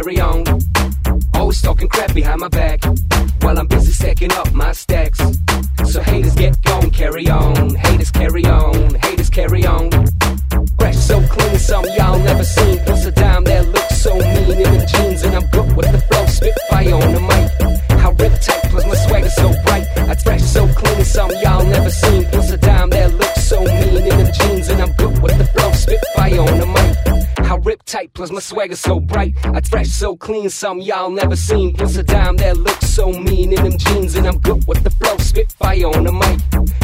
carry on. Always talking crap behind my back while I'm busy stacking up my stacks. So haters get gone, carry on. Haters carry on, haters carry on. Fresh so clean, some y'all never seen. Plus a dime that looks so mean in the jeans, and I'm good with the flow. Spit fire on the mic. How rip tight, plus my swagger so bright. I trash so tight, plus my swagger so bright. I fresh so clean, some y'all never seen. Plus a dime that looks so mean in them jeans, and I'm good with the flow, spit fire on the mic.